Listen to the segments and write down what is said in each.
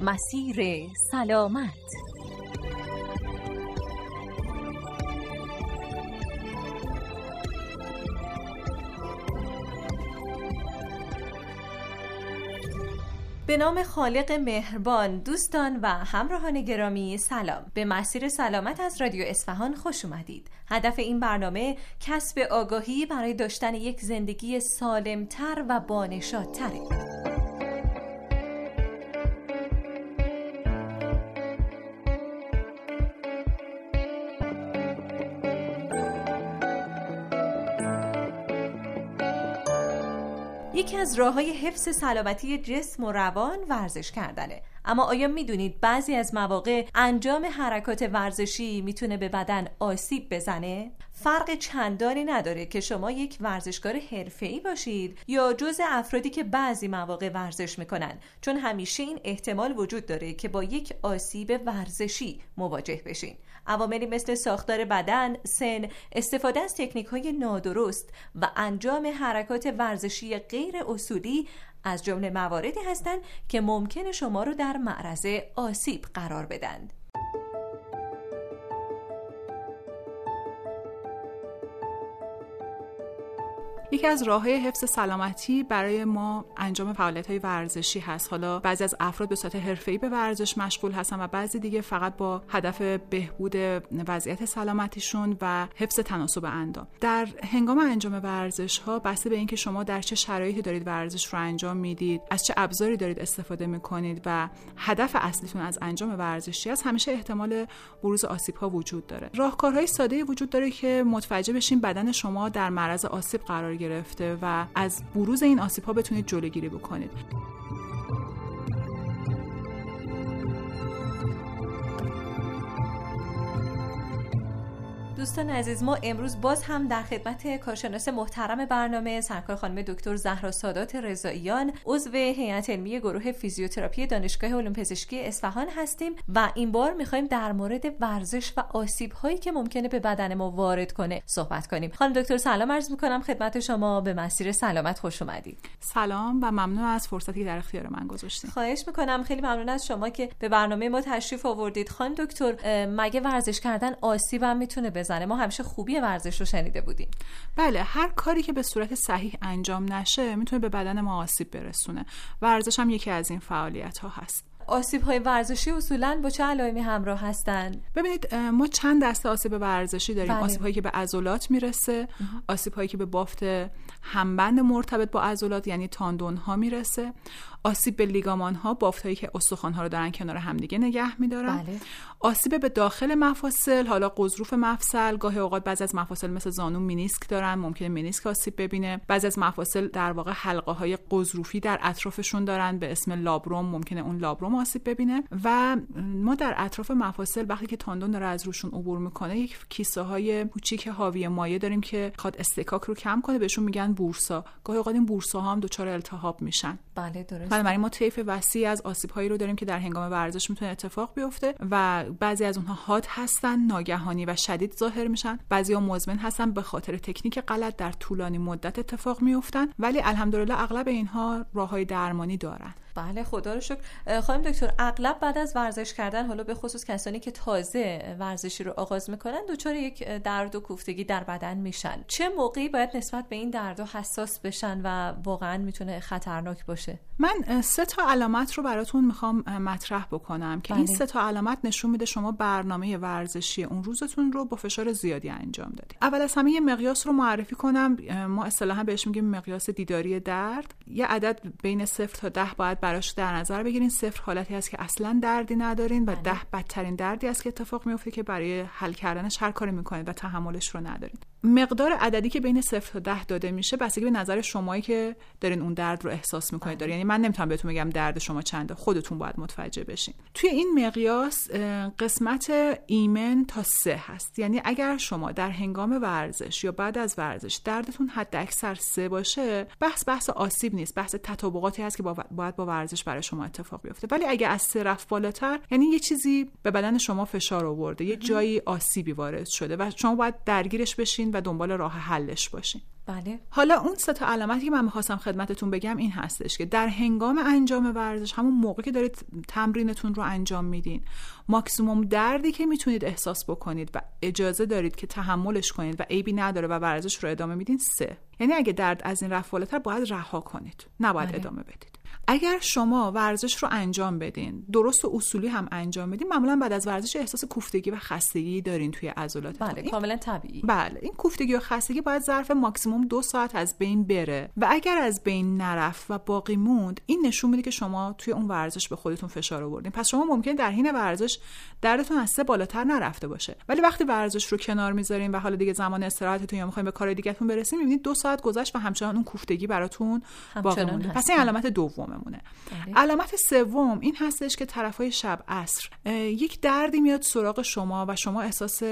مسیر سلامت. به نام خالق مهربان دوستان و همراهان گرامی سلام. به مسیر سلامت از رادیو اصفهان خوش اومدید. هدف این برنامه کسب آگاهی برای داشتن یک زندگی سالمتر و بانشادتره. یکی از راه های حفظ سلامتی جسم و روان ورزش کردنه. اما آیا می‌دونید بعضی از مواقع انجام حرکات ورزشی می‌تونه به بدن آسیب بزنه؟ فرق چندانی نداره که شما یک ورزشکار حرفه‌ای باشید یا جز افرادی که بعضی مواقع ورزش می‌کنن چون همیشه این احتمال وجود داره که با یک آسیب ورزشی مواجه بشین عواملی مثل ساختار بدن، سن، استفاده از تکنیک های نادرست و انجام حرکات ورزشی غیر اصولی از جمله مواردی هستند که ممکن شما رو در معرض آسیب قرار بدند. یکی از راه های حفظ سلامتی برای ما انجام فعالیت های ورزشی هست. حالا بعضی از افراد به صورت حرفه‌ای به ورزش مشغول هستن و بعضی دیگه فقط با هدف بهبود وضعیت سلامتیشون و حفظ تناسب اندام. در هنگام انجام ورزش ها بسته به اینکه شما در چه شرایطی دارید ورزش رو انجام می‌دید از چه ابزاری دارید استفاده می‌کنید و هدف اصلیتون از انجام ورزشی است همیشه احتمال بروز آسیب ها وجود داره. راهکارهای ساده وجود داره که متوجه بشین بدن شما در معرض آسیب قرار گرفته و از بروز این آسیب ها بتونید جلوگیری بکنید. دوستان عزیز ما امروز باز هم در خدمت کارشناس محترم برنامه سرکار خانم دکتر زهرا سادات رضاییان عضو هیئت علمی گروه فیزیوتراپی دانشگاه علوم پزشکی اصفهان هستیم و این بار می‌خوایم در مورد ورزش و آسیب هایی که ممکنه به بدن ما وارد کنه صحبت کنیم. خانم دکتر سلام عرض می‌کنم خدمت شما. به مسیر سلامت خوش اومدید. سلام و ممنون از فرصتی در اختیار من گذاشتید خواهش می‌کنم. خیلی ممنون از شما که به برنامه ما تشریف آوردید. خانم دکتر مگه ورزش کردن آسیب هم می‌تونه بزنه ما همیشه خوبی ورزش رو شنیده بودیم. بله هر کاری که به صورت صحیح انجام نشه می‌تونه به بدن ما آسیب برسونه. ورزش هم یکی از این فعالیت ها هست. آسیب های ورزشی اصولا با چه علائمی همراه هستند ببینید ما چند دسته آسیب ورزشی داریم. بله. آسیب هایی که به عضلات می‌رسه آسیب هایی که به بافت همبند مرتبط با عضلات یعنی تاندون ها می‌رسه. آسیب به لیگامان ها بافت هایی که استخوان ها رو دارن کنار همدیگه نگه میدارن. بله. آسیب به داخل مفاصل حالا قضروف مفصل گاهی اوقات بعضی از مفاصل مثل زانو مینیسک دارن ممکنه مینیسک آسیب ببینه. بعضی از مفاصل در واقع حلقه های قضروفی در اطرافشون دارن به اسم لابروم ممکنه اون لابروم آسیب ببینه. و ما در اطراف مفاصل وقتی که تاندون داره از روشون عبور می‌کنه یک کیسه های کوچیک حاوی مایع داریم که خواد استکاک رو کم کنه بهشون میگن بورسا. گاهی اوقات این بورسا ها هم دچار التهاب میشن. بله درست بنابراین ما طیف وسیع از آسیب هایی رو داریم که در هنگام ورزش می‌تونه اتفاق بیفته و بعضی از اونها حاد هستن ناگهانی و شدید ظاهر میشن. بعضی مزمن هستن به خاطر تکنیک غلط در طولانی مدت اتفاق میفتن ولی الحمدلله اغلب اینها راه های درمانی دارن. بله خدا رو شکر. خانم دکتر اغلب بعد از ورزش کردن حالا به خصوص کسانی که تازه ورزشی رو آغاز می‌کنن دچار یک درد و کوفتگی در بدن میشن. چه موقعی باید نسبت به این درد حساس بشن و واقعا می‌تونه خطرناک باشه؟ من سه تا علامت رو براتون می‌خوام مطرح بکنم که بله. این سه تا علامت نشون میده شما برنامه ورزشی اون روزتون رو با فشار زیادی انجام دادید. اول از همه یه مقیاس رو معرفی کنم. ما اصطلاحا بهش میگیم مقیاس دیداری درد. یه عدد بین صفر تا ده باید براش در نظر بگیرین صفر حالتی هست که اصلا دردی ندارین و بله. ده بدترین دردی است که اتفاق میفته که برای حل کردنش هر کاری می‌کنید و تحملش رو ندارید مقدار عددی که بین 0 تا 10 داده میشه بستگی به نظر شمایی که دارین اون درد رو احساس می‌کنید. داره یعنی من نمی‌تونم بهتون بگم درد شما چنده. خودتون باید متوجه بشین. توی این مقیاس قسمت ایمن تا سه هست. یعنی اگر شما در هنگام ورزش یا بعد از ورزش دردتون حد اکثر سه باشه بحث بحث آسیب نیست. بحث تطابقاتی هست که باید با ورزش برای شما اتفاق بیفته. ولی اگه از سه رفت بالاتر یعنی یه چیزی به بدن شما فشار آورده یه جایی آسیبی وارد شده و شما باید درگیرش بشین و دنبال راه حلش باشین. بله. حالا اون سه تا علامتی که من می‌خواستم خدمتتون بگم این هستش که در هنگام انجام ورزش همون موقع که دارید تمرینتون رو انجام میدین ماکسیموم دردی که می‌تونید احساس بکنید و اجازه دارید که تحملش کنید و عیبی نداره و ورزش رو ادامه میدین سه. یعنی اگه درد از این رفت بالاتر باید رها کنید. نباید بله. ادامه بدید. اگر شما ورزش رو انجام بدین درست و اصولی هم انجام بدین معمولا بعد از ورزش احساس کوفتگی و خستگی دارین توی عضلات بله کاملا طبیعی. بله این کوفتگی و خستگی باید ظرف ماکسیموم دو ساعت از بین بره و اگر از بین نرفت و باقی موند این نشون میده که شما توی اون ورزش به خودتون فشار آوردین. پس شما ممکن در حین ورزش دردتون از سه بالاتر نرفته باشه. ولی وقتی ورزش رو کنار می‌ذارین و حالا دیگه زمان استراحتتون یا می‌خواین به کار دیگهتون برسین می‌بینید دو ساعت گذشت و همچنان اون کوفتگی براتون باقی مونده. پس این علامت دوم مونه بله. علامت سوم این هستش که طرفای شب عصر یک دردی میاد سراغ شما و شما احساس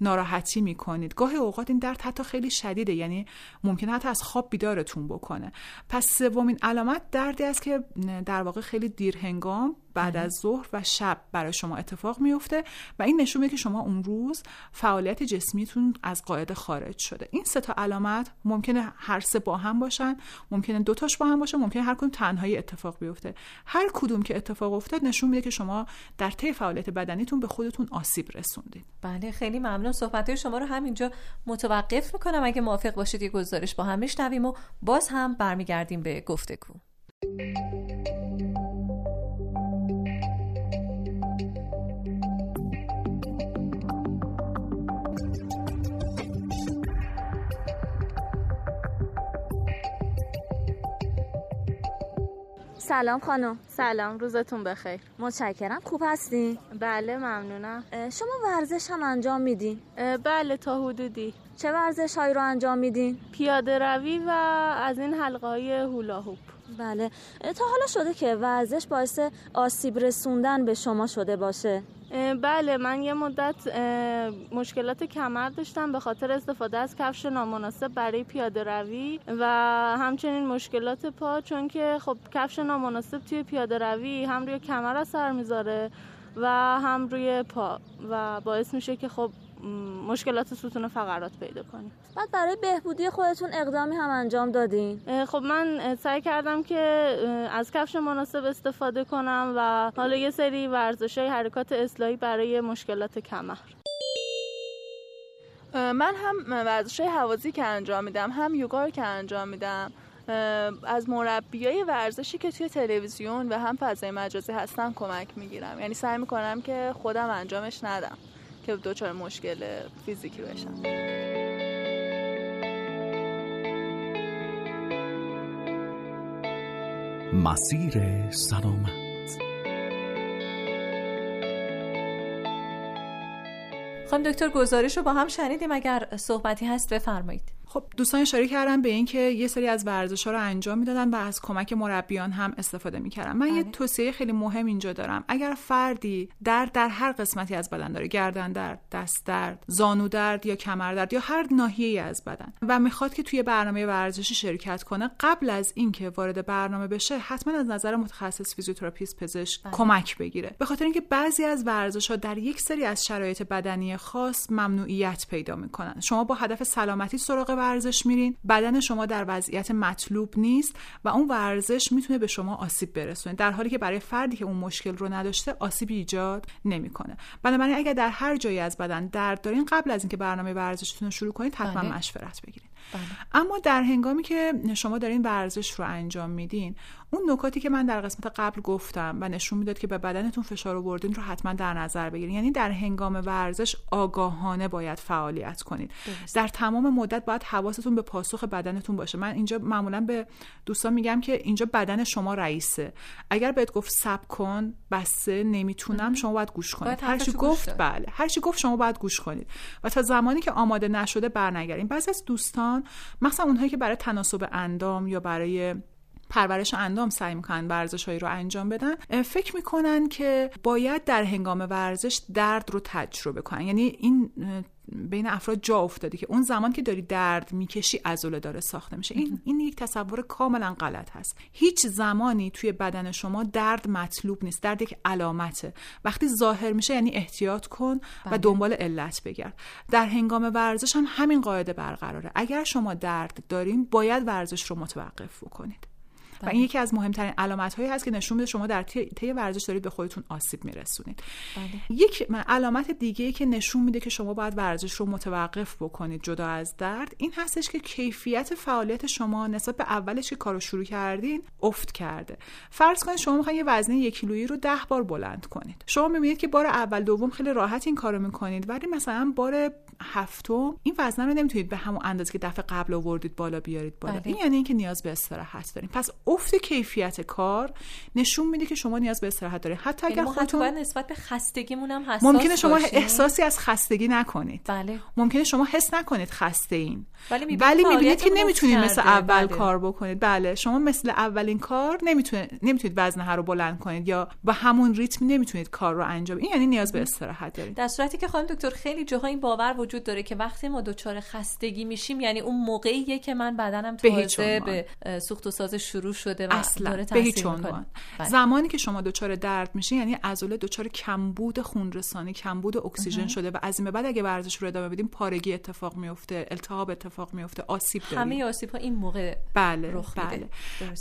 ناراحتی می‌کنید. گاهی اوقات این درد حتی خیلی شدیده یعنی ممکنه حتی از خواب بیدارتون بکنه. پس سومین علامت دردی است که در واقع خیلی دیر هنگام بعد از ظهر و شب برای شما اتفاق میفته و این نشون میده که شما اون روز فعالیت جسمیتون از قاعده خارج شده. این سه تا علامت ممکنه هر سه با هم باشن ممکنه دوتاش با هم باشه ممکنه هر کدوم تنهایی اتفاق بیفته. هر کدوم که اتفاق افتاد نشون میده که شما در طی فعالیت بدنیتون به خودتون آسیب رسوندید. بله خیلی ممنون. صحبت شما رو همینجا متوقف می‌کنم. اگه موافق باشید یه گزارش با هم میشنویم و باز هم برمیگردیم به گفتگو. سلام خانم. سلام روزتون بخیر. متشکرم. خوب هستین بله ممنونم. شما ورزش هم انجام میدین؟ بله تا حدودی. چه ورزش هایی رو انجام میدین؟ پیاده روی و از این حلقه های هولا هوپ. بله. تا حالا شده که ورزش باعث آسیب رسوندن به شما شده باشه. بله من یه مدت مشکلات کمر داشتم به خاطر استفاده از کفش نامناسب برای پیاده روی و همچنین مشکلات پا چون که خب کفش نامناسب توی پیاده روی هم روی کمر اثر می‌ذاره و هم روی پا و باعث میشه که خب مشکلات ستون فقرات پیدا کنیم. بعد برای بهبودی خودتون اقدامی هم انجام دادین؟ خب من سعی کردم که از کفش مناسب استفاده کنم و حالا یه سری ورزش های حرکات اصلاحی برای مشکلات کمر. من هم ورزش های حوازی که انجام میدم هم یوگا که انجام میدم از مربیای ورزشی که توی تلویزیون و هم فضای مجازی هستن کمک می‌گیرم. یعنی سعی می‌کنم که خودم انجامش ندم. که دچار مشکل فیزیکی بشن مسیر سلامت. خانم دکتر گزارش رو با هم شنیدیم. اگر صحبتی هست بفرمایید. خب دوستان اشاره کردن به اینکه یه سری از ورزش ها رو انجام می‌دادن و از کمک مربیان هم استفاده می‌کردن من یه بله. توصیه خیلی مهم اینجا دارم اگر فردی درد در هر قسمتی از بدن داره گردن درد دست درد زانو درد یا کمر درد یا هر ناحیه‌ای از بدن و می‌خواد که توی برنامه ورزشی شرکت کنه قبل از اینکه وارد برنامه بشه حتما از نظر متخصص فیزیوتراپیست پزشک بله. کمک بگیره به خاطر اینکه بعضی از ورزش ها در یک سری از شرایط بدنی خاص ممنوعیت پیدا می‌کنن شما با هدف سلامتی سراغ ورزش میرین. بدن شما در وضعیت مطلوب نیست و اون ورزش می‌تونه به شما آسیب برسونه. در حالی که برای فردی که اون مشکل رو نداشته آسیبی ایجاد نمی‌کنه. بنابراین اگر در هر جایی از بدن درد دارین قبل از اینکه برنامه ورزشتون رو شروع کنید حتما بله. مشورت بگیرید بله. اما در هنگامی که شما دارین ورزش رو انجام میدین اون نکاتی که من در قسمت قبل گفتم و نشون می‌داد که به بدنتون فشار آوردین رو حتما در نظر بگیرین. یعنی در هنگام ورزش آگاهانه باید فعالیت کنید. در تمام مدت باید حواستون به پاسخ بدنتون باشه. من اینجا معمولا به دوستان میگم که اینجا بدن شما رئیسه. اگر بهت گفت سب کن بسه نمی‌تونم شما باید گوش کنید هر چی گفت بله. هر چی گفت شما باید گوش کنید. و تا زمانی که آماده نشده برنگردین. بعضی از دوستان مثلا اونهایی که برای تناسب اندام یا برای پرورش اندام سعی می‌کنن ورزش هایی رو انجام بدن فکر می‌کنن که باید در هنگام ورزش درد رو تجربه کنن. یعنی این بین افراد جا افتاده که اون زمان که داری درد می‌کشی عضله داره ساخته میشه. این این یک تصور کاملا غلط هست. هیچ زمانی توی بدن شما درد مطلوب نیست. درد یک علامته. وقتی ظاهر میشه یعنی احتیاط کن و بله. دنبال علت بگرد. در هنگام ورزش هم همین قاعده برقراره. اگر شما درد داریم باید ورزش رو متوقف بکنید. و این. یکی از مهمترین علامت هایی هست که نشون میده شما در طی ورزش دارید به خودتون آسیب میرسونید بله. یک علامت دیگه که نشون میده که شما باید ورزش رو متوقف بکنید جدا از درد این هستش که کیفیت فعالیت شما نسبت به اولش که کارو شروع کردین افت کرده فرض کنید شما می‌خواین یه وزنه یک کیلویی رو ده بار بلند کنید شما می‌بینید که بار اول دوم خیلی راحت این کارو می‌کنید ولی مثلا بار هفتم این وزنه رو نمی‌تونید به همون اندازه که دفعه قبل آوردید بالا بیارید بالا. بله. این یعنی اینکه نیاز به استراحت دارین پس افت کیفیت کار نشون میده که شما نیاز به استراحت دارید. حتی یعنی اگر خودتون نسبت به خستگیمون هم حساس ممکنه شما احساسی از خستگی نکنید. بله. ممکنه شما حس نکنید خسته این ولی می‌بینید که نمی‌تونید مثل اول بله. کار بکنید. بله. شما مثل اولین کار نمی‌تونید نمی‌تونید وزنه رو بلند کنید یا با همون ریتم نمی‌تونید کار رو انجام این یعنی نیاز به استراحت دارید. در صورتی که خانم دکتر خیلی جاها این باور وجود داره که وقتی ما دچار خستگی میشیم یعنی اون موقعیه که من بدنم تازه به, به سوخت و ساز شروع شده و اصلا. به هیچ عنوان. بله. زمانی که شما دچار درد میشین یعنی عضله دچار کمبود خونرسانی کمبود اکسیژن شده و از این بعد اگه ورزش رو ادامه بدیم پارگی اتفاق میفته التهاب اتفاق میفته آسیب داریم. همه آسیب ها این موقع بله رخ بله.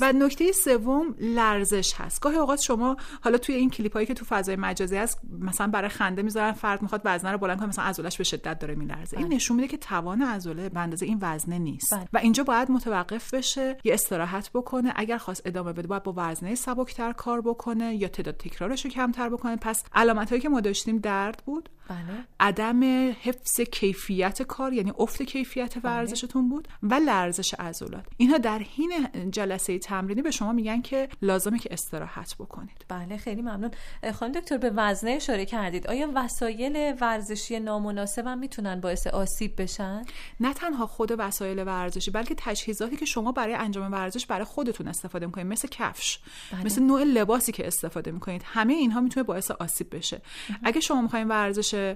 و نکته سوم لرزش هست. گاهی اوقات شما حالا توی این کلیپ هایی که تو فضای مجازی هست مثلا برای خنده می‌ذارن فرد می‌خواد وزنه رو بلند کنه مثلا عضلش به شدت داره میلرزه. این بله. نشون میده که توان عضله به اندازه این وزنه نیست. بله. و اینجا باید متوقف بشه یه استراحت بکنه. اگر خواست ادامه بده باید با وزنه سبکتر کار بکنه یا تعداد تکرارش رو کمتر بکنه. پس علامت هایی که ما داشتیم درد بود. بله. عدم حفظ کیفیت کار یعنی افت کیفیت بله. ورزشتون بود و لرزش عضلات. اینها در حین جلسه تمرینی به شما میگن که لازمه که استراحت بکنید. بله خیلی ممنون. خانم دکتر به وزنه اشاره کردید. آیا وسایل ورزشی نامناسب هم می‌تونن باعث آسیب بشن؟ نه تنها خود وسایل ورزشی بلکه تجهیزاتی که شما برای انجام ورزش برای خودتون استفاده می‌کنید مثل کفش بله. مثل نوع لباسی که استفاده می‌کنید همه اینها می‌تونه باعث آسیب بشه. اگه شما می‌خواین ورزش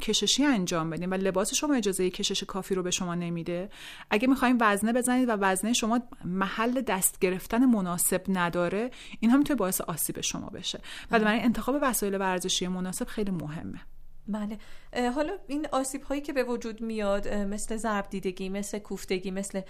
کششی انجام بدین و لباس شما اجازه کشش کافی رو به شما نمیده اگه می‌خواین وزنه بزنید و وزنه شما محل دست گرفتن مناسب نداره اینها می‌تونه باعث آسیب شما بشه. بله. انتخاب وسایل ورزشی مناسب خیلی مهمه. بله. حالا این آسیب هایی که به وجود میاد مثل ضرب دیدگی مثل کوفتگی مثل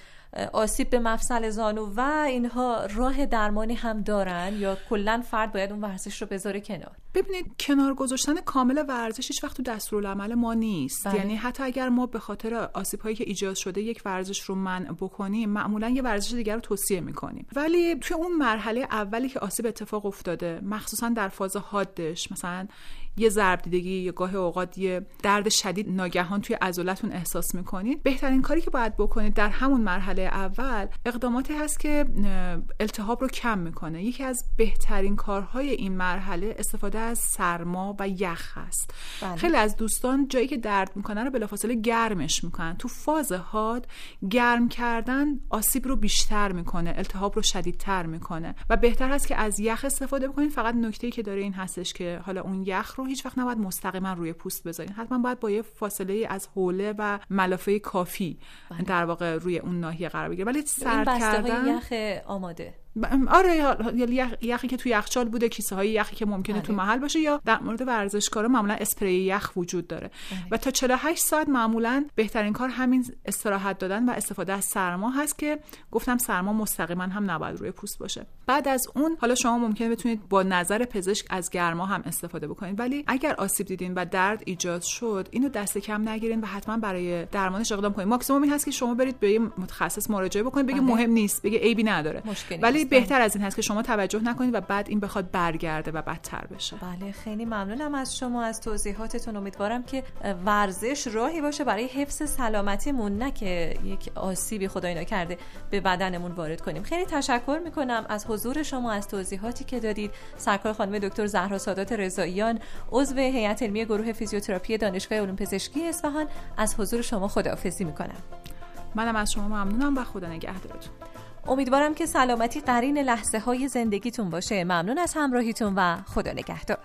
آسیب به مفصل زانو و اینها راه درمانی هم دارن یا کلا فرد باید اون ورزش رو بذاره کنار؟ ببینید کنار گذاشتن کامل ورزش هیچ وقت تو دستورالعمل ما نیست. بله. یعنی حتی اگر ما به خاطر آسیب هایی که ایجاد شده یک ورزش رو منع بکنیم معمولا یه ورزش دیگر رو توصیه می‌کنیم. ولی توی اون مرحله اولی که آسیب اتفاق افتاده مخصوصا در فاز حادش مثلا یه ضرب دیدگی یا گاه اوقات یه درد شدید ناگهان توی عضلاتتون احساس می‌کنید. بهترین کاری که باید بکنید در همون مرحله اول اقداماتی هست که التهاب رو کم می‌کنه. یکی از بهترین کارهای این مرحله استفاده از سرما و یخ هست. بله. خیلی از دوستان جایی که درد می‌کنن رو بلافاصله گرمش می‌کنن. تو فاز حاد گرم کردن آسیب رو بیشتر می‌کنه التهاب رو شدیدتر می‌کنه. و بهتر هست که از یخ استفاده بکنید. فقط نکته که داره این هستش که حالا اون یخ رو هیچ وقت نباید مستقیما روی پوست بذارین. حتما باید با یه فاصله از حوله و ملافه کافی بله. در واقع روی اون ناحیه قرار بگیره ولی سرد کردن یخ آماده. آره یخی که تو یخچال بوده کیسه های یخی که ممکنه بله. تو محل باشه یا در مورد ورزشکارا معمولا اسپری یخ وجود داره بله. و تا 48 ساعت معمولا بهترین کار همین استراحت دادن و استفاده از سرما هست که گفتم سرما مستقیما هم نباید روی پوست باشه بعد از اون حالا شما ممکنه بتونید با نظر پزشک از گرما هم استفاده بکنید ولی اگر آسیب دیدین و درد ایجاد شد اینو دست کم نگیرین و حتما برای درمانش اقدام کنید ماکسیموم این هست که شما برید به متخصص مراجعه بکنید بگید بله. مهم نیست بگه عیبی نداره ولی بهتر از این هست که شما توجه نکنید و بعد این بخواد برگرده و بدتر بشه. بله خیلی ممنونم از شما از توضیحاتتون. امیدوارم که ورزش راهی باشه برای حفظ سلامتیمون نه که یک آسیبی خدای نکرده به بدنمون وارد کنیم. خیلی تشکر می‌کنم از حضور شما از توضیحاتی که دادید. سرکار خانم دکتر زهرا سادات رضاییان عضو هیئت علمی گروه فیزیوتراپی دانشگاه علوم پزشکی اصفهان. از حضور شما خداحافظی می‌کنم. منم از شما ممنونم و خدا نگهدارتون. امیدوارم که سلامتی قرین لحظه های زندگیتون باشه. ممنون از همراهیتون و خدا نگهدار.